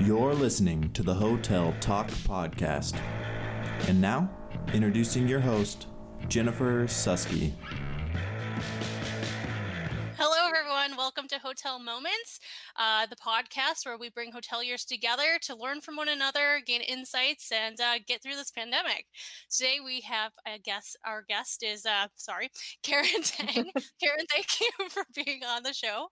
You're listening to the Hotel Talk Podcast. And now, introducing your host, Jennifer Susky. Hello, everyone. Welcome to Hotel Moments, uh, the podcast where we bring hoteliers together to learn from one another, gain insights, and uh, get through this pandemic. Today, we have a guest. Our guest is, uh, sorry, Karen Tang. Karen, thank you for being on the show.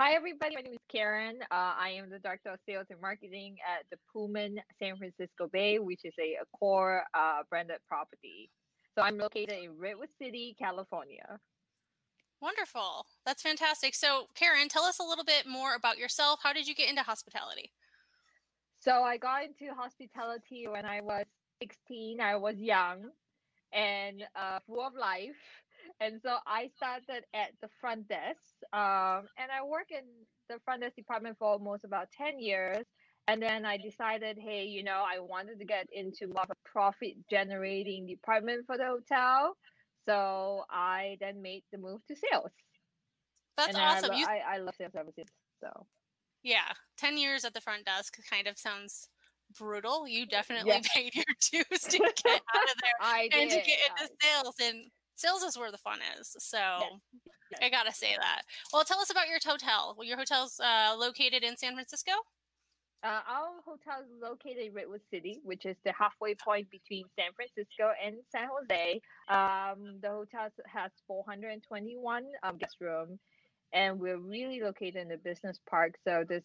Hi, everybody. My name is Karen. Uh, I am the Director of Sales and Marketing at the Pullman San Francisco Bay, which is a core uh, branded property. So I'm located in Redwood City, California. Wonderful. That's fantastic. So, Karen, tell us a little bit more about yourself. How did you get into hospitality? So, I got into hospitality when I was 16. I was young and uh, full of life and so I started at the front desk, um, and I worked in the front desk department for almost about ten years. And then I decided, hey, you know, I wanted to get into more of a profit generating department for the hotel. So I then made the move to sales. That's and awesome. I, you... I, I love sales services. So yeah, ten years at the front desk kind of sounds brutal. You definitely yeah. paid your dues to get out of there and did. to get into sales. And sales is where the fun is. So yes. I gotta say that. Well, tell us about your hotel. Well, your hotel's uh, located in San Francisco. Uh, our hotel is located in Redwood City, which is the halfway point between San Francisco and San Jose. Um, the hotel has 421 um, guest rooms, and we're really located in the business park. So this,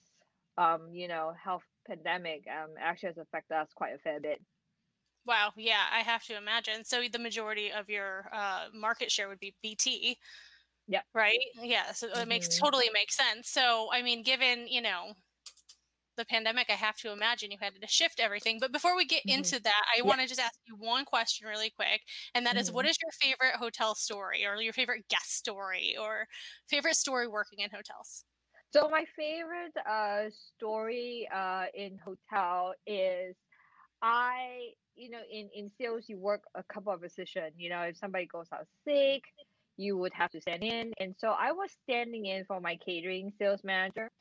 um, you know, health pandemic um, actually has affected us quite a fair bit. Wow. Yeah, I have to imagine. So the majority of your uh, market share would be BT. Yeah. Right. Yeah. So mm-hmm. it makes Mm-hmm. totally makes sense. So I mean, given you know the pandemic, I have to imagine you had to shift everything. But before we get Mhm. into that, I Yeah. want to just ask you one question really quick, and that is, what Mhm. is your favorite hotel story, or your favorite guest story, or favorite story working in hotels? So my favorite uh, story uh, in hotel is I, you know, in in sales you work a couple of positions. You know, if somebody goes out sick, you would have to stand in. And so I was standing in for my catering sales manager,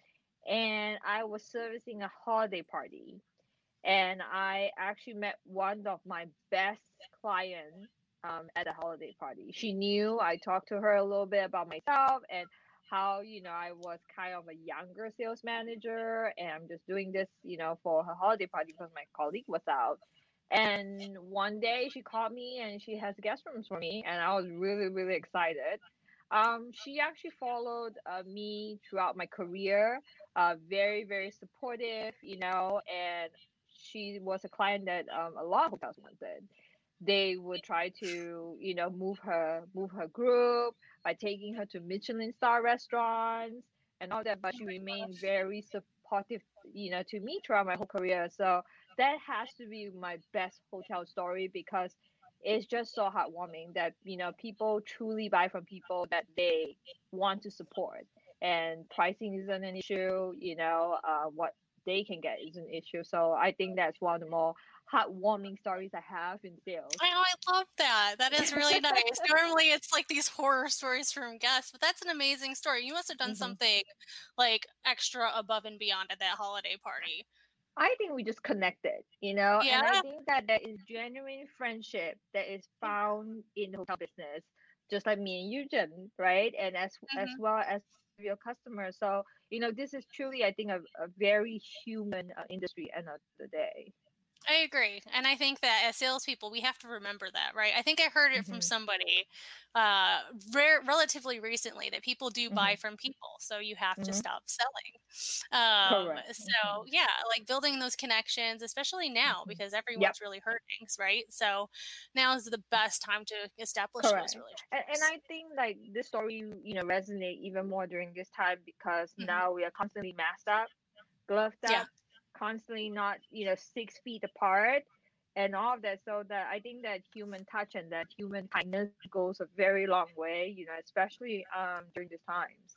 and I was servicing a holiday party, and I actually met one of my best clients um, at a holiday party. She knew I talked to her a little bit about myself and how you know I was kind of a younger sales manager and I'm just doing this you know for her holiday party because my colleague was out and one day she called me and she has guest rooms for me and I was really really excited um, she actually followed uh, me throughout my career uh, very very supportive you know and she was a client that um, a lot of hotels wanted they would try to you know move her move her group by taking her to Michelin star restaurants and all that, but she remained very supportive, you know, to me throughout my whole career. So that has to be my best hotel story because it's just so heartwarming that you know people truly buy from people that they want to support, and pricing isn't an issue. You know, uh, what they can get is an issue. So I think that's one of the more heartwarming stories I have in sales. I I love that. That is really nice. Normally, it's like these horror stories from guests, but that's an amazing story. You must have done Mhm. something like extra above and beyond at that holiday party. I think we just connected, you know, Yeah. and I think that there is genuine friendship that is found in the hotel business, just like me and you, Jen, right? And as as Mhm. well as your customers. So you know, this is truly, I think, a, a very human uh, industry end of the day. I agree. And I think that as salespeople, we have to remember that, right? I think I heard it from Mhm. somebody uh, rare, relatively recently that people do buy Mhm. from people. So you have to Mhm. stop selling. Um, so, Mhm. yeah, like building those connections, especially now Mhm. because everyone's really hurting, right? So now is the best time to establish Correct. those relationships. And, and I think like this story, you know, resonate even more during this time because Mhm. now we are constantly masked up, gloved up, Yeah. Constantly not, you know, six feet apart and all of that. So that I think that human touch and that human kindness goes a very long way, you know, especially um during these times.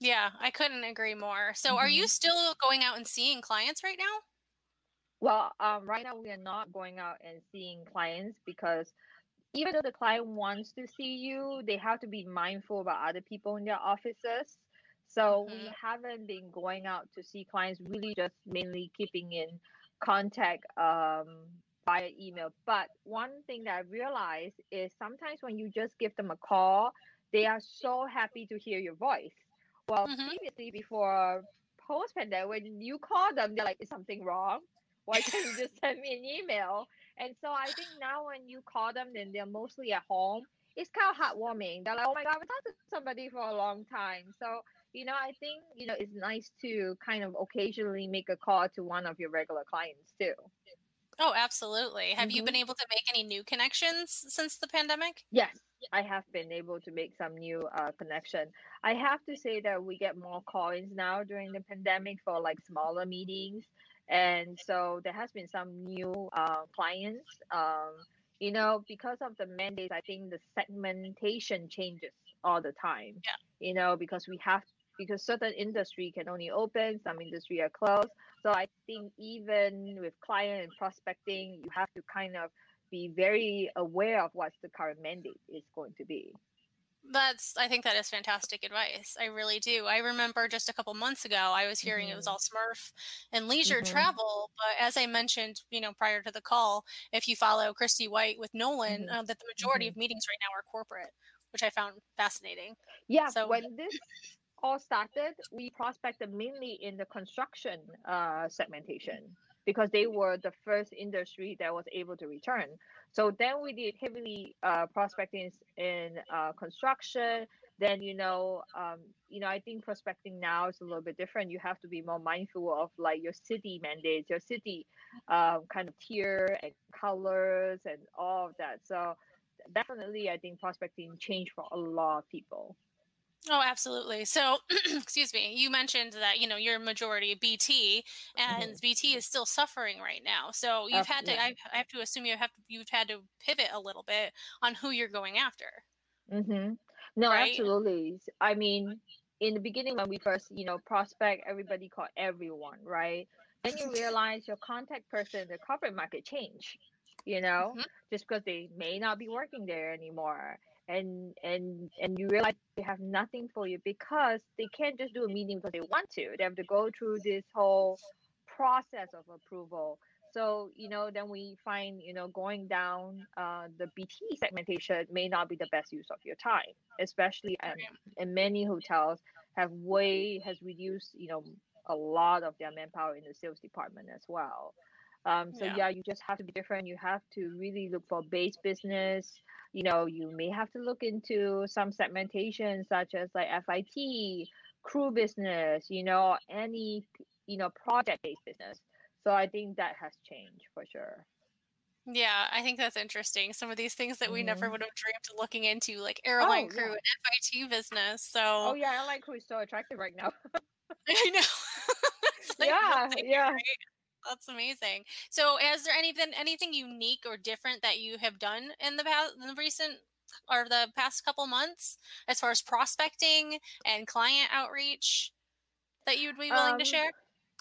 Yeah, I couldn't agree more. So, are you Mhm. still going out and seeing clients right now? Well, um, right now we are not going out and seeing clients because even though the client wants to see you, they have to be mindful about other people in their offices. So Mhm. we haven't been going out to see clients, really just mainly keeping in contact um, via email. But one thing that I realized is sometimes when you just give them a call, they are so happy to hear your voice. Well, Mhm. previously before post pandemic, when you call them, they're like, "Is something wrong? Why can't you just send me an email?" And so I think now when you call them, then they're mostly at home. It's kind of heartwarming. They're like, "Oh my god, I haven't talked to somebody for a long time." So you know, I think you know it's nice to kind of occasionally make a call to one of your regular clients too. Oh, absolutely. Have you Mhm. been able to make any new connections since the pandemic? Yes, I have been able to make some new uh, connection. I have to say that we get more call-ins now during the pandemic for like smaller meetings, and so there has been some new uh, clients. Um, you know, because of the mandates, I think the segmentation changes all the time. Yeah. You know, because we have because certain industry can only open, some industry are closed. So I think even with client and prospecting, you have to kind of be very aware of what the current mandate is going to be. That's I think that is fantastic advice. I really do. I remember just a couple months ago I was hearing it was Mhm. all SMERF and leisure Mhm. travel, but as I mentioned, you know, prior to the call, if you follow Christy White with Knowland, Mhm. uh, that the majority Mhm. of meetings right now are corporate, which I found fascinating. Yeah, So- when this all started, we prospected mainly in the construction uh, segmentation because they were the first industry that was able to return. So then we did heavily uh, prospecting in uh, construction. Then you know, um, you know, I think prospecting now is a little bit different. You have to be more mindful of like your city mandates, your city um, kind of tier and colors and all of that. So definitely, I think prospecting changed for a lot of people. Oh, absolutely. So, excuse me, you mentioned that, you know, you're majority BT and BT is still suffering right now. So, you've Ab- had to yeah. I, I have to assume you have you've had to pivot a little bit on who you're going after. Mm-hmm. No, Right? absolutely. I mean, in the beginning when we first, you know, prospect, everybody called everyone, right? Then you realize your contact person the corporate market change, you know, Mhm. just because they may not be working there anymore. And and and you realize they have nothing for you because they can't just do a meeting because they want to. They have to go through this whole process of approval. So, you know, then we find, you know, going down uh, the BT segmentation may not be the best use of your time, especially um, Right. and many hotels have way has reduced, you know, a lot of their manpower in the sales department as well. Um, so Yeah. yeah, you just have to be different. You have to really look for base business. You know, you may have to look into some segmentation such as like FIT, crew business, you know, any you know project-based business. So I think that has changed for sure. Yeah, I think that's interesting. Some of these things that we never Mhm. would have dreamed of looking into, like airline Oh, crew yeah. and FIT business. So Oh yeah, like who is so attractive right now. I know. Like, yeah, yeah. right? That's amazing. So, has there any been anything unique or different that you have done in the past, in the recent or the past couple months, as far as prospecting and client outreach, that you would be willing to Um, share?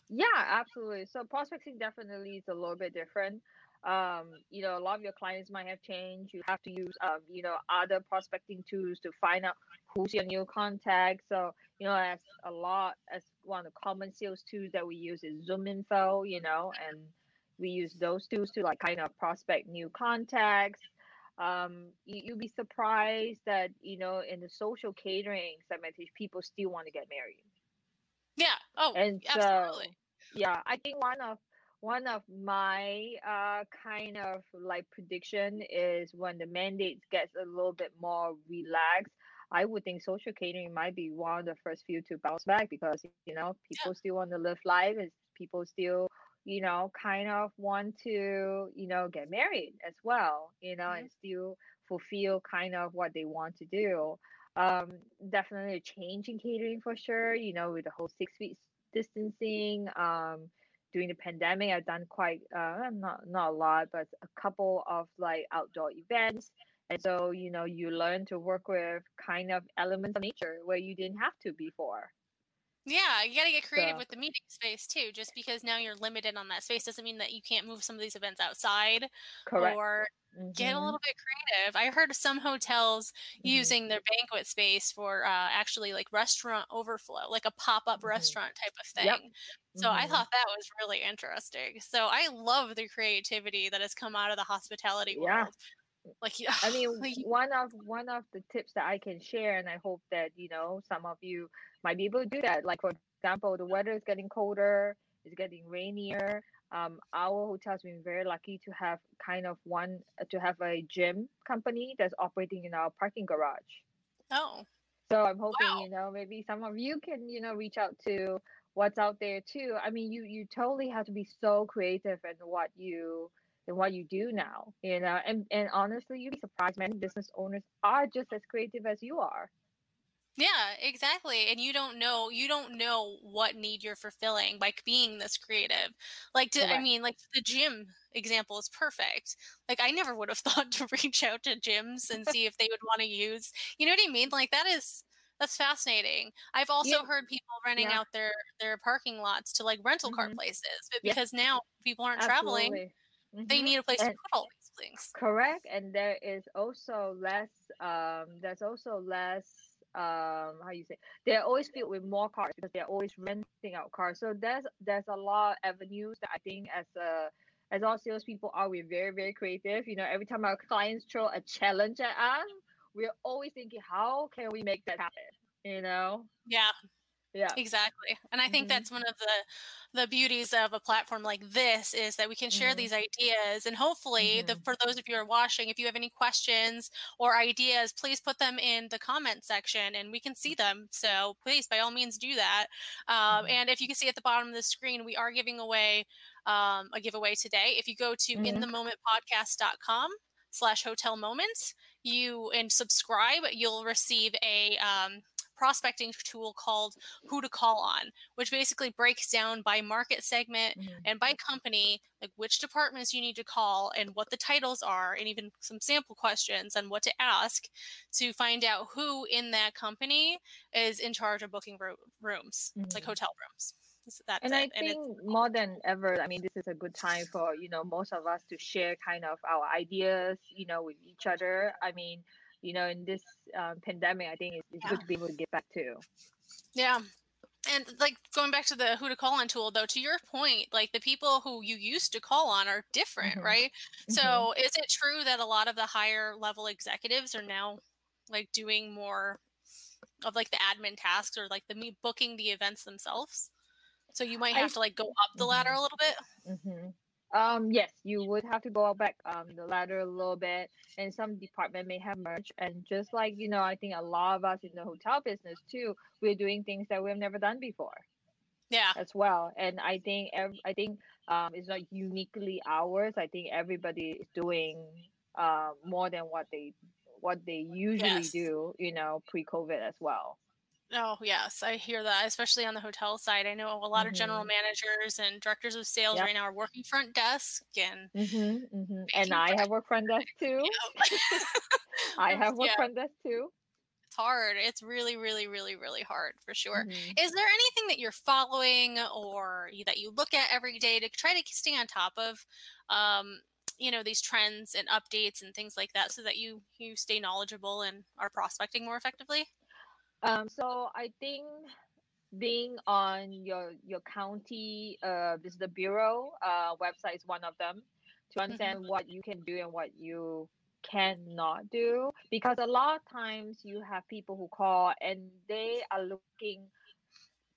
Yeah, absolutely. So prospecting definitely is a little bit different. Um, you know, a lot of your clients might have changed. You have to use, um, you know, other prospecting tools to find out who's your new contact. So, you know, as a lot as one of the common sales tools that we use is ZoomInfo. You know, and we use those tools to like kind of prospect new contacts. Um, you, you'll be surprised that you know in the social catering segmentation, people still want to get married. Yeah. Oh, And so, absolutely. yeah, I think one of one of my uh kind of like prediction is when the mandates gets a little bit more relaxed. I would think social catering might be one of the first few to bounce back because you know people still want to live life, and people still you know kind of want to you know get married as well, you know, Mhm. and still fulfill kind of what they want to do um definitely a change in catering for sure you know with the whole six feet distancing um during the pandemic i've done quite uh not not a lot but a couple of like outdoor events. And so you know you learn to work with kind of elements of nature where you didn't have to before Yeah, you got to get creative So- with the meeting space too. Just because now you're limited on that space doesn't mean that you can't move some of these events outside Correct. or get a Mhm. little bit creative. I heard of some hotels Mhm. using their banquet space for uh, actually like restaurant overflow, like a pop up Mhm. restaurant type of thing. Yep. So I Mhm. thought that was really interesting. So I love the creativity that has come out of the hospitality Yeah. world. Like, I mean, one of one of the tips that I can share, and I hope that you know some of you might be able to do that. Like for example, the weather is getting colder, it's getting rainier. Um, our hotel's been very lucky to have kind of one to have a gym company that's operating in our parking garage. oh, So I'm hoping Wow. you know maybe some of you can you know reach out to what's out there too. I mean, you you totally have to be so creative in what you in what you do now, you know. And and honestly, you'd be surprised. Many business owners are just as creative as you are. Yeah, exactly. And you don't know you don't know what need you're fulfilling by being this creative. Like to, I mean, like the gym example is perfect. Like I never would have thought to reach out to gyms and see if they would want to use. You know what I mean? Like that is that's fascinating. I've also Yeah. heard people renting Yeah. out their their parking lots to like rental car Mhm. places, but Yeah. because now people aren't traveling, Absolutely. they need a place to put all these things. Correct, and there is also less. Um, there's also less. Um, how you say? They're always filled with more cars because they're always renting out cars. So there's there's a lot of avenues that I think as a as all salespeople are we're very very creative. You know, every time our clients throw a challenge at us, we're always thinking, how can we make that happen? You know? Yeah. Yeah. Exactly. And I think Mhm. that's one of the the beauties of a platform like this is that we can share Mhm. these ideas and hopefully the Mhm. for those of you who are watching if you have any questions or ideas please put them in the comment section and we can see them so please by all means do that um, Mhm. and if you can see at the bottom of the screen we are giving away um, a giveaway today if you go to Mhm. inthemomentpodcast.com slash hotel moments you and subscribe you'll receive a um, prospecting tool called who to call on which basically breaks down by market segment Mhm. and by company like which departments you need to call and what the titles are and even some sample questions on what to ask to find out who in that company is in charge of booking ro- rooms like Mhm. hotel rooms So that's and I it. And it's- think more than ever, I mean, this is a good time for you know most of us to share kind of our ideas, you know, with each other. I mean, you know, in this um, pandemic, I think it's, it's Yeah. good to be able to get back to. Yeah. And like going back to the who to call on tool though, to your point, like the people who you used to call on are different, Mhm. right? Mhm. So is it true that a lot of the higher level executives are now like doing more of like the admin tasks or like the me booking the events themselves? So you might I- have to like go up the ladder Mhm. a little bit. hmm Um, yes, you would have to go back um, the ladder a little bit, and some department may have merged. And just like you know, I think a lot of us in the hotel business too, we're doing things that we've never done before Yeah. as well. And I think every, I think um, it's not uniquely ours. I think everybody is doing uh, more than what they what they usually Yes. do. You know, pre-COVID as well. Oh yes, I hear that, especially on the hotel side. I know a lot of general Mhm. managers and directors of sales Yep. right now are working front desk and hmm hmm And I have work front desk too. I have work Yeah. front desk too. it's hard. It's really, really, really, really hard for sure. Mhm. Is there anything that you're following or that you look at every day to try to stay on top of, um, you know, these trends and updates and things like that, so that you you stay knowledgeable and are prospecting more effectively? Um, so I think being on your your county uh visitor bureau uh website is one of them to understand what you can do and what you cannot do because a lot of times you have people who call and they are looking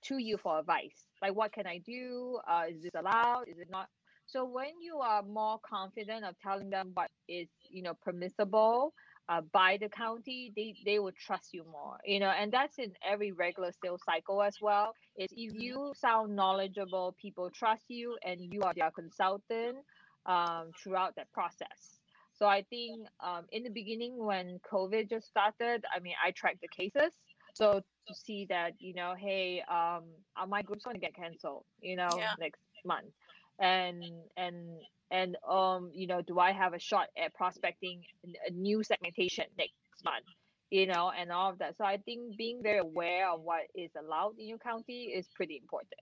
to you for advice like what can i do? Uh, is this allowed? Is it not? So when you are more confident of telling them what is you know permissible uh, by the county, they, they will trust you more, you know, and that's in every regular sales cycle as well. Is if Mhm. you sound knowledgeable, people trust you, and you are their consultant um, throughout that process. So I think um, in the beginning when COVID just started, I mean, I tracked the cases. So to see that, you know, hey, um, are my group's going to get canceled, you know, Yeah. next month, and and and um, you know, do I have a shot at prospecting a new segmentation next month? you know, and all of that. So I think being very aware of what is allowed in your county is pretty important.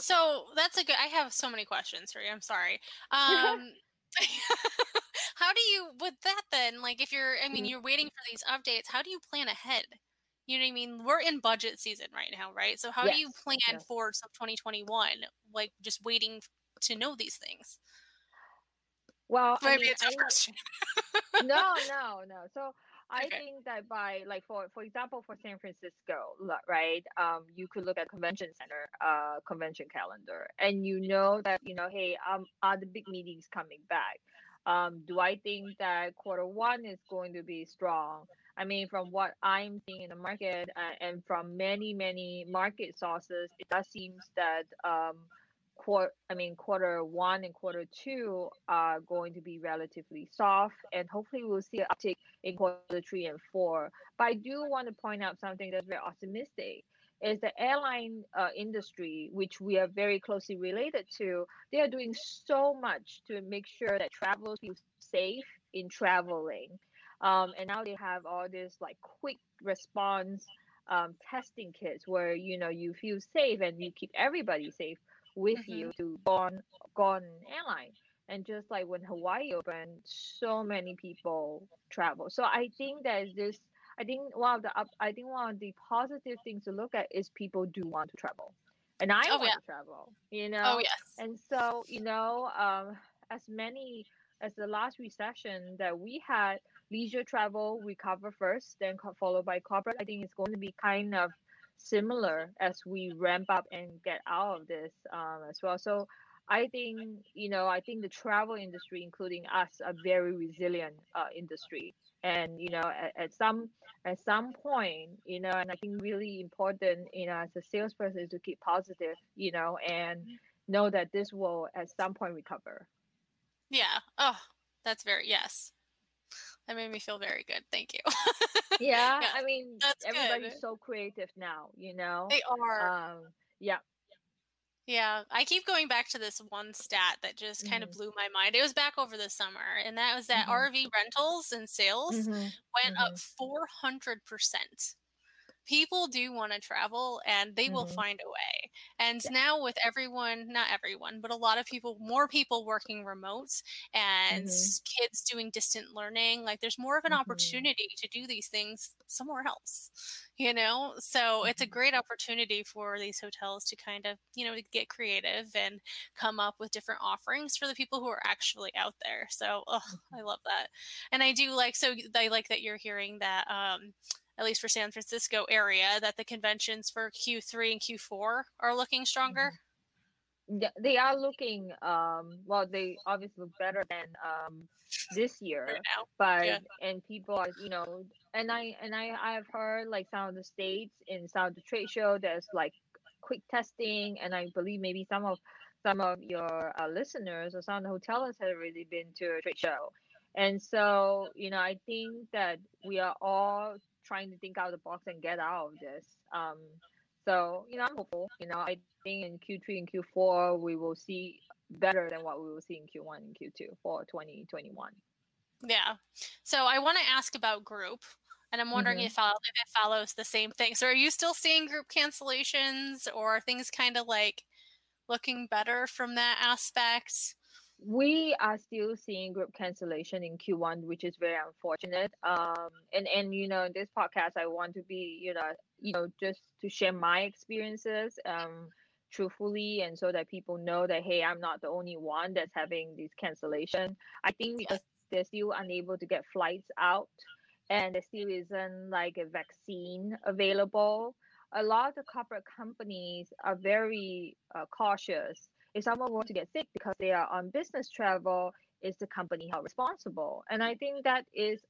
So that's a good. I have so many questions for you. I'm sorry. Um, how do you with that then? Like, if you're, I mean, Mm. you're waiting for these updates. How do you plan ahead? You know what I mean? We're in budget season right now, right? So how do you plan yes. for some 2021? Like, just waiting to know these things. Well, I Maybe mean, I no, no, no. So I Okay. think that by like for for example for San Francisco, right? Um, you could look at convention center, uh, convention calendar, and you know that you know, hey, um, are the big meetings coming back? Um, do I think that quarter one is going to be strong? I mean, from what I'm seeing in the market uh, and from many many market sources, it does seem that um, quarter I mean quarter one and quarter two are going to be relatively soft and hopefully we'll see an uptick in quarter three and four. But I do want to point out something that's very optimistic is the airline uh, industry, which we are very closely related to, they are doing so much to make sure that travelers feel safe in traveling. Um, and now they have all this like quick response um, testing kits where you know you feel safe and you keep everybody safe with Mhm. you to go on go on an airline. And just like when Hawaii opened, so many people travel. So I think that is this. I think one of the up, I think one of the positive things to look at is people do want to travel, and I Oh, want yeah. to travel. You know. Oh yes. And so, you know, um, as many as the last recession that we had, leisure travel recover first, then co- followed by corporate. I think it's going to be kind of similar as we ramp up and get out of this um, as well. So I think, you know, I think the travel industry, including us, are very resilient uh, industry. And you know, at, at some at some point, you know, and I think really important, you know, as a salesperson, is to keep positive, you know, and know that this will at some point recover. Yeah. Oh, that's very yes. That made me feel very good. Thank you. Yeah, Yeah, I mean, everybody's good. so creative now, you know. they are. Um, yeah, Yeah, I keep going back to this one stat that just kind of Mhm. blew my mind. It was back over the summer, and that was that Mhm. RV rentals and sales Mhm, went up 400%. People do want to travel and they will Mhm. find a way. And Yeah. now, with everyone, not everyone, but a lot of people, more people working remote and Mhm. kids doing distant learning, like there's more of an Mhm. opportunity to do these things somewhere else, you know? So it's a Mhm. great opportunity for these hotels to kind of, you know, get creative and come up with different offerings for the people who are actually out there. So, oh, Mm-hmm. I love that. And I do like, so I like that you're hearing that, um, at least for San Francisco area, that the conventions for Q3 and Q4 are looking stronger. yeah, they are looking. Um, well, they obviously look better than um this year. but Yeah. and people are you know and i and i i've heard like some of the states in some of the trade show there's like quick testing and i believe maybe some of some of your uh, listeners or some of the hoteliers have already been to a trade show and so you know i think that we are all trying to think out of the box and get out of this um so you know i'm hopeful you know i think in q3 and q4 we will see better than what we will see in q1 and q2 for 2021 Yeah. So I want to ask about group, and I'm wondering Mhm. if, if it follows the same thing. So are you still seeing group cancellations, or are things kind of like looking better from that aspect? We are still seeing group cancellation in Q1, which is very unfortunate. Um, and and you know, in this podcast, I want to be, you know, you know, just to share my experiences, um, truthfully, and so that people know that hey, I'm not the only one that's having this cancellation. I think because they're still unable to get flights out, and there still isn't like a vaccine available. A lot of corporate companies are very uh, cautious if someone were to get sick because they are on business travel, is the company held responsible? And I think that is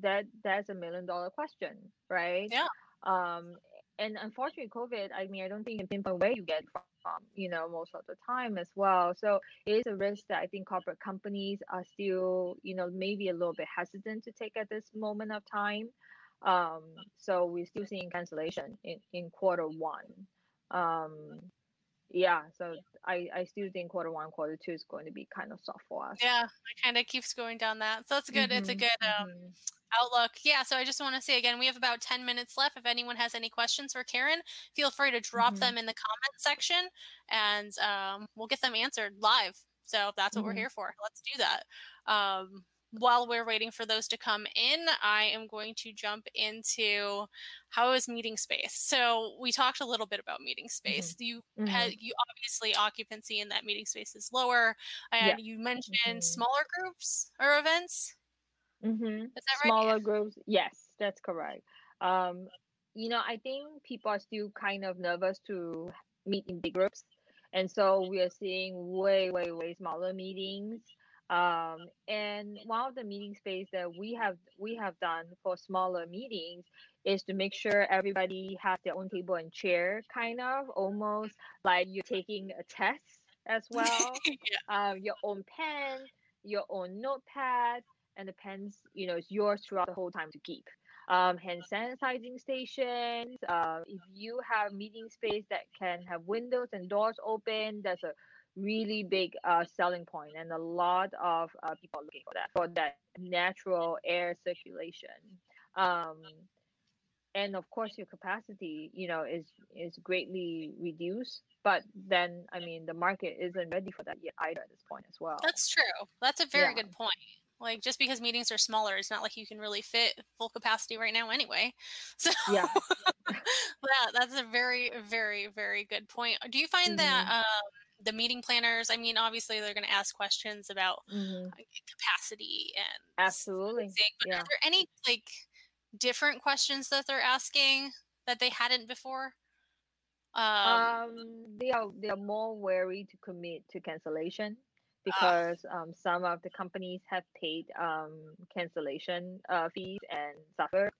that that's a million dollar question, right? Yeah. Um, and unfortunately, COVID. I mean, I don't think you can pinpoint where you get from. You know, most of the time as well. So it is a risk that I think corporate companies are still, you know, maybe a little bit hesitant to take at this moment of time. Um, so we're still seeing cancellation in, in quarter one. Um, yeah, so I, I still think quarter one, quarter two is going to be kind of soft for us. Yeah, it kind of keeps going down that. So that's good. It's a Mhm, good um, mhm. Outlook. Yeah, so I just want to say again, we have about 10 minutes left. If anyone has any questions for Karen, feel free to drop Mhm. them in the comment section and um, we'll get them answered live. So that's what we're Mhm. here for. Let's do that. Um, while we're waiting for those to come in, I am going to jump into how is meeting space. So we talked a little bit about meeting space. You Mhm. had you obviously occupancy in that meeting space is lower, and you mentioned Mhm. smaller groups or events. Mm-hmm. Is that right? Smaller groups. Yes, that's correct. Um, you know, I think people are still kind of nervous to meet in big groups, and so we are seeing way, way, way smaller meetings. Um, and one of the meeting space that we have we have done for smaller meetings is to make sure everybody has their own table and chair, kind of almost like you're taking a test as well yeah. um, your own pen, your own notepad, and the pens, you know, is yours throughout the whole time to keep. Um, hand sanitizing stations. Uh, if you have meeting space that can have windows and doors open, that's a really big uh, selling point, and a lot of uh, people are looking for that for that natural air circulation. Um, and of course, your capacity, you know, is is greatly reduced. But then, I mean, the market isn't ready for that yet either at this point as well. That's true. That's a very Yeah. good point. Like just because meetings are smaller, it's not like you can really fit full capacity right now anyway. So Yeah. yeah, that's a very, very, very good point. Do you find that Mm-hmm. um, the meeting planners? I mean, obviously they're going to ask questions about Mhm. uh, capacity and Absolutely. but Yeah. are there any like different questions that they're asking that they hadn't before? Um, Um, they are they are more wary to commit to cancellation Ah. because um, some of the companies have paid um, cancellation uh, fees and suffered.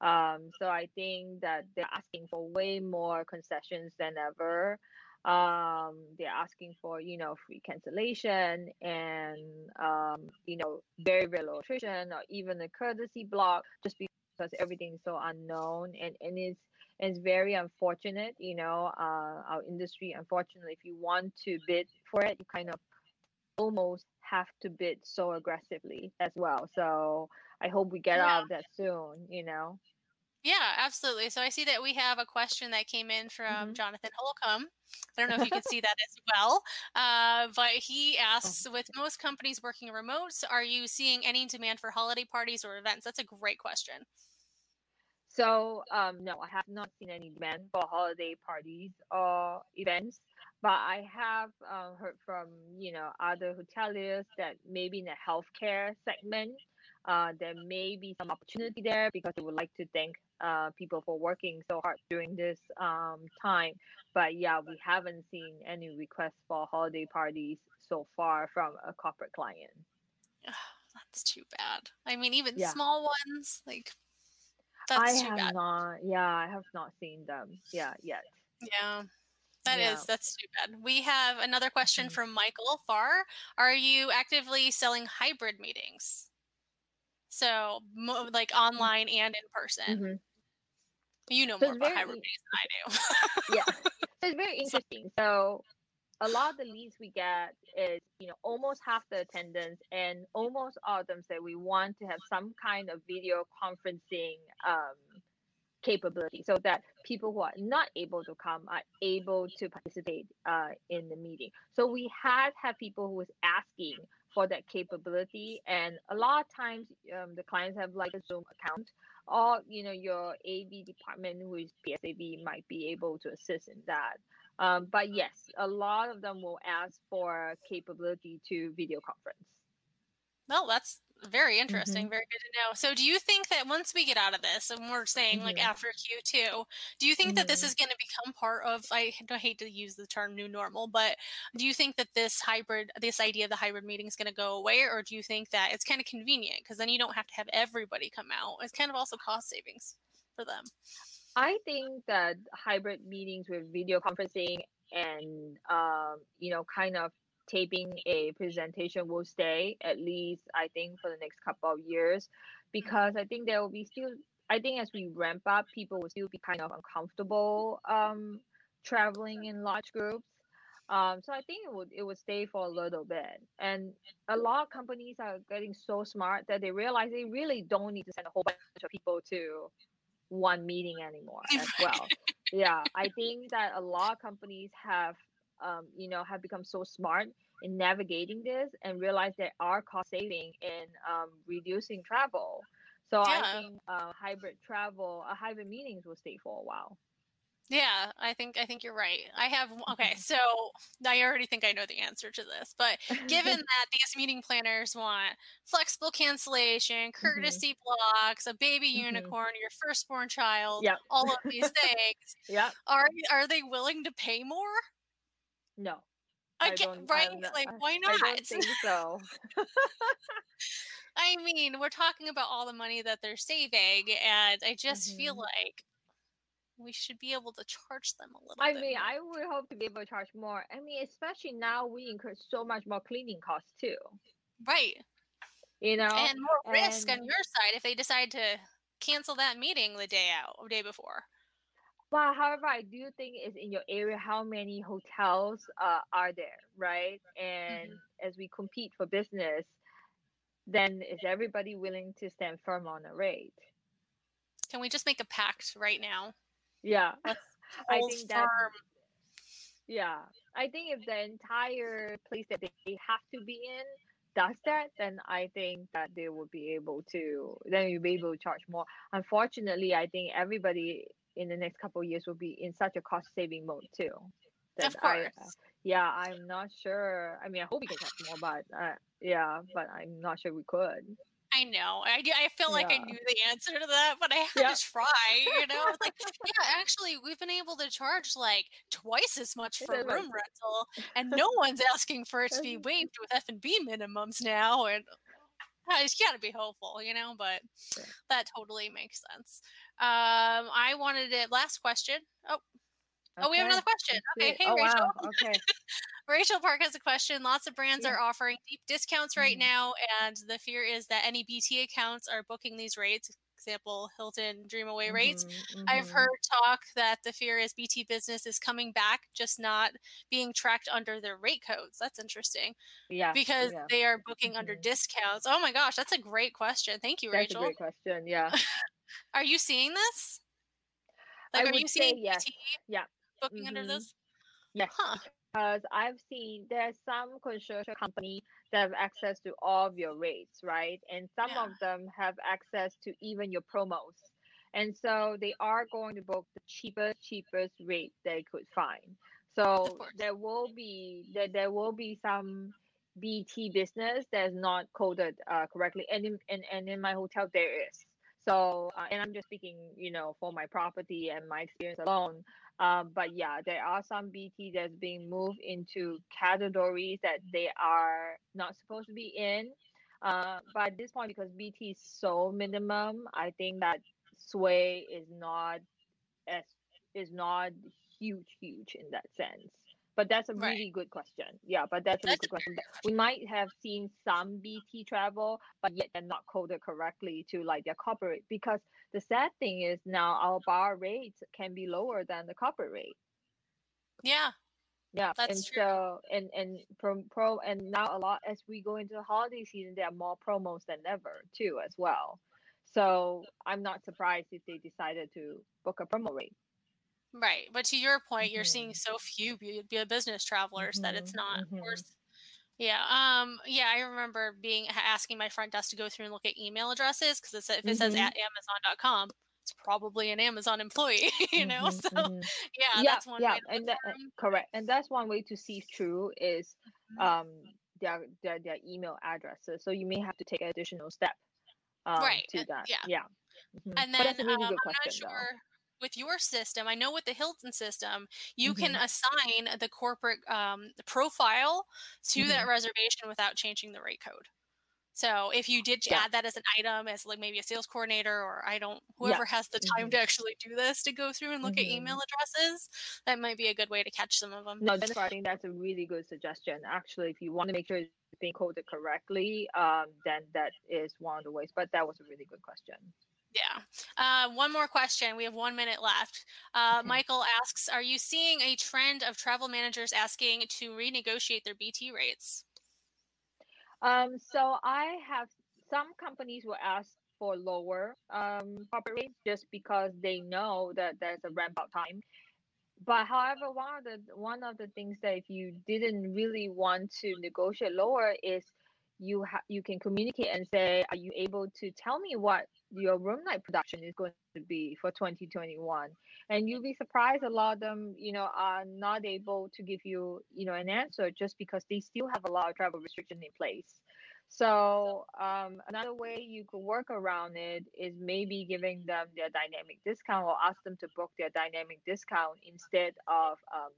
Um, so I think that they're asking for way more concessions than ever. Um, they're asking for you know free cancellation and um, you know very very low attrition or even a courtesy block just because everything's so unknown. And and it's it's very unfortunate you know uh, our industry unfortunately if you want to bid for it you kind of almost have to bid so aggressively as well. So i hope we get Yeah. out of that soon you know Yeah, absolutely. So I see that we have a question that came in from Mhm. Jonathan Holcomb. I don't know if you can see that as well, uh, but he asks Oh. With most companies working remote, are you seeing any demand for holiday parties or events? That's a great question. So um, no, I have not seen any demand for holiday parties or events, but I have uh, heard from you know other hoteliers that maybe in the healthcare segment, uh, there may be some opportunity there because they would like to thank uh, people for working so hard during this um, time. But yeah, we haven't seen any requests for holiday parties so far from a corporate client. That's too bad. I mean, even Yeah. small ones, like, I that's too have bad. not, yeah, I have not seen them, yeah, yet. Yeah. that is Yeah. that's too bad. We have another question Mhm. from Michael Farr. Are you actively selling hybrid meetings? So, mo- like online and in person. Mhm. You know So more about than I do. yeah so it's very interesting so a lot of the leads we get is you know almost half the attendance and almost all of them say we want to have some kind of video conferencing um, capability so that people who are not able to come are able to participate uh, in the meeting so we had had people who was asking for that capability and a lot of times um, the clients have like a zoom account or you know your AV department who is PSAV might be able to assist in that. Um, but yes, a lot of them will ask for capability to video conference. Well, that's very interesting. Mm-hmm. Very good to know. So, do you think that once we get out of this, and we're saying like Mhm. after Q2, do you think that this Mhm. is going to become part of? I hate to use the term new normal, but do you think that this hybrid, this idea of the hybrid meeting is going to go away, or do you think that it's kind of convenient because then you don't have to have everybody come out? It's kind of also cost savings for them. I think that hybrid meetings with video conferencing and um, you know kind of taping a presentation will stay at least I think for the next couple of years because I think there will be still I think as we ramp up people will still be kind of uncomfortable um, traveling in large groups Um, so I think it would it would stay for a little bit. And a lot of companies are getting so smart that they realize they really don't need to send a whole bunch of people to one meeting anymore as well. yeah, I think that a lot of companies have um, you know have become so smart in navigating this and realize there are cost saving in um, reducing travel. So Yeah. I think uh, hybrid travel, uh, hybrid meetings will stay for a while. Yeah, I think I think you're right. I have okay, so I already think I know the answer to this, but given that these meeting planners want flexible cancellation, courtesy blocks, a baby Mhm. unicorn, your firstborn child, Yep. all of these things, yeah, are are they willing to pay more? No, I I right, I'm not- like I- why I not? don't think so. I mean, we're talking about all the money that they're saving, and I just feel Mhm. like we should be able to charge them a little I mean, more. I would hope to be able to charge more. I mean, especially now we incur so much more cleaning costs too. right. You know, and more risk on your side if they decide to cancel that meeting the day out or day before. But however, I do think is in your area how many hotels uh, are there, right? And as we compete for business, then is everybody willing to stand firm on a rate? Can we just make a pact right now? Yeah, I think that yeah. I think if the entire place that they have to be in does that, then I think that they will be able to. Then you'll be able to charge more. Unfortunately, I think everybody in the next couple of years will be in such a cost saving mode too. Of that I- course. yeah, I'm not sure. I mean, I hope we can talk more, but uh, yeah, but I'm not sure we could. I know. I, do- I feel like I knew the answer to that, but I had Yeah. to try. You know, like yeah, actually, we've been able to charge like twice as much for Yeah, room rental, and no one's asking for it to be waived with F and B minimums now. And I just gotta be hopeful, you know. But Yeah. that totally makes sense. Um, I wanted it. Last question. Oh, oh, we have another question. Okay, hey oh, Rachel. Wow. Okay. Rachel Park has a question. Lots of brands Yeah. are offering deep discounts right Mhm. now, and the fear is that any BT accounts are booking these rates. Example, Hilton Dreamaway rates. Mhm, I've mhm. heard talk that the fear is BT business is coming back, just not being tracked under their rate codes. That's interesting Yeah. because yeah. they are booking under Mhm. discounts. Oh my gosh, that's a great question. Thank you, That's Rachel. a great question. Yeah. Are you seeing this? I Like, are would you seeing yes. BT Yeah. booking under Mhm. this? Yes. Huh. because I've seen there's some construction company that have access to all of your rates, right? And some Yeah. of them have access to even your promos. And so they are going to book the cheapest, cheapest rate they could find. So there will be there, there will be some BT business that's not coded uh, correctly, and in and, and in my hotel there is. So uh, and I'm just speaking, you know, for my property and my experience alone. Um, but yeah, there are some BT that's being moved into categories that they are not supposed to be in. Uh, but at this point, because BT is so minimum, I think that sway is not as is not huge, huge in that sense. But that's a Right. really good question. Yeah, but that's a really That's good question. We might have seen some BT travel, but yet they're not coded correctly to like their corporate. Because the sad thing is now our bar rates can be lower than the corporate rate. Yeah. Yeah, That's and true. so and and pro, pro and now a lot as we go into the holiday season, there are more promos than ever too as well. So I'm not surprised if they decided to book a promo rate. Right. But to your point, you're seeing Mhm. so few bu- bu- business travelers that it's Mhm, not mhm. worth. Yeah. Um. Yeah. I remember being asking my front desk to go through and look at email addresses because if it says Mhm. at Amazon.com, it's probably an Amazon employee. You know. So yeah, yeah, that's one yeah, way to and that, correct, and that's one way to see through is um their their their email addresses. So you may have to take an additional step um, Right, to uh, that. yeah. yeah. Mhm. And then really um, I'm not question, though. With your system. I know with the Hilton system, you Mm-hmm. can assign the corporate um, profile to that Mm-hmm. reservation without changing the rate code. So if you did Yeah. add that as an item, as like maybe a sales coordinator, or I don't, Yeah. whoever has the time Mhm. to actually do this to go through and look at Mhm. email addresses, that might be a good way to catch some of them. No, I think that's a really good suggestion. Actually, if you want to make sure it's being coded correctly, um, then that is one of the ways. But that was a really good question. Yeah. Uh, one more question. We have one minute left. Uh, Okay. Michael asks Are you seeing a trend of travel managers asking to renegotiate their BT rates? Um, so I have some companies will ask for lower um corporate rates just because they know that there's a ramp up time. But however, one of the one of the things that if you didn't really want to negotiate lower is you ha- you can communicate and say, are you able to tell me what your room night production is going to be for 2021? And you'll be surprised a lot of them, you know, are not able to give you, you know, an answer just because they still have a lot of travel restriction in place. So um, another way you could work around it is maybe giving them their dynamic discount or ask them to book their dynamic discount instead of um,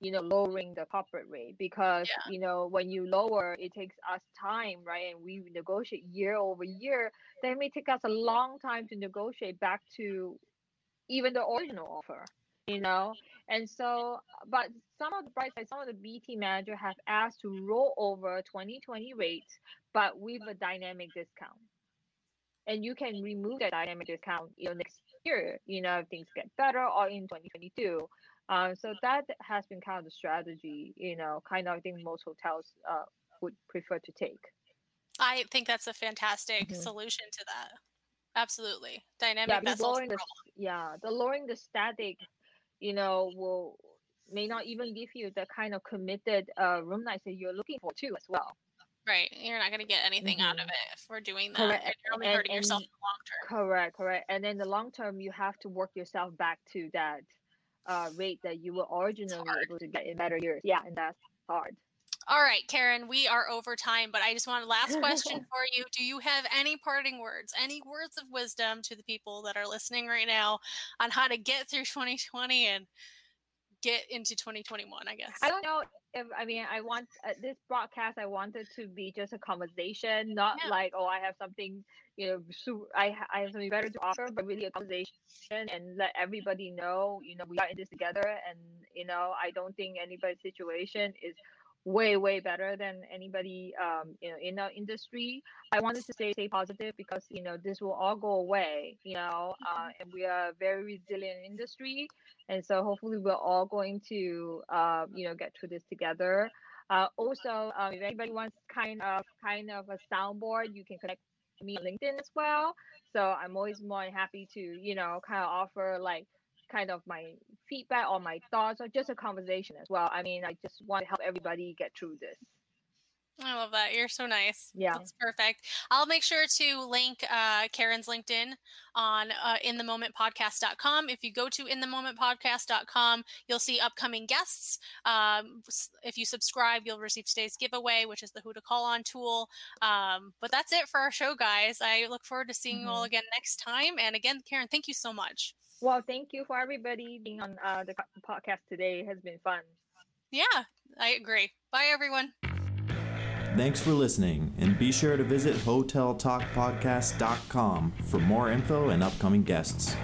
you know lowering the corporate rate because Yeah. you know when you lower it takes us time right? And we negotiate year over year then it may take us a long time to negotiate back to even the original offer you know? And so but some of the bright side some of the bt manager have asked to roll over 2020 rates but with a dynamic discount. And you can remove that dynamic discount you know next year you know if things get better or in 2022 um, so that has been kind of the strategy you know kind of i think most hotels uh, would prefer to take I think that's a fantastic Mhm. solution to that. Absolutely. Dynamic yeah, vessels. lowering the yeah, the lowering the static, you know, will may not even give you the kind of committed uh, room nights that you're looking for too as well. Right. You're not going to get anything out of Mhm. it if we're doing that. Correct. And you're only And- hurting yourself in the long term. Correct, correct. And then the long term, you have to work yourself back to that uh, rate that you were originally able to get in better years. Yeah, and that's hard. All right, Karen, we are over time, but I just want a last question for you. Do you have any parting words, any words of wisdom to the people that are listening right now on how to get through 2020 and get into 2021, I guess? I don't know I mean I want uh, this broadcast. I wanted to be just a conversation, not Yeah. like oh I have something you know I I have something better to offer, but really a conversation and let everybody know you know we are in this together, and you know I don't think anybody's situation is way way better than anybody um you know in our industry. I wanted to say stay positive because you know this will all go away you know uh, and we are a very resilient industry and so hopefully we're all going to uh, you know get through this together. Uh, also um, if anybody wants kind of kind of a soundboard you can connect me on linkedin as well. So i'm always more than happy to you know kind of offer like kind of my feedback or my thoughts or just a conversation as well i mean i just want to help everybody get through this I love that. You're so nice. Yeah. That's perfect. I'll make sure to link uh, Karen's LinkedIn on uh, inthemomentpodcast.com. If you go to inthemomentpodcast.com, you'll see upcoming guests. Um, if you subscribe, you'll receive today's giveaway, which is the Who to Call On tool. Um, but that's it for our show, guys. I look forward to seeing you all Mhm. again next time. And again, Karen, thank you so much. Well thank you for everybody being on uh, the podcast today it has been fun Yeah, I agree. Bye, everyone. Thanks for listening, and be sure to visit HotelTalkPodcast.com for more info and upcoming guests.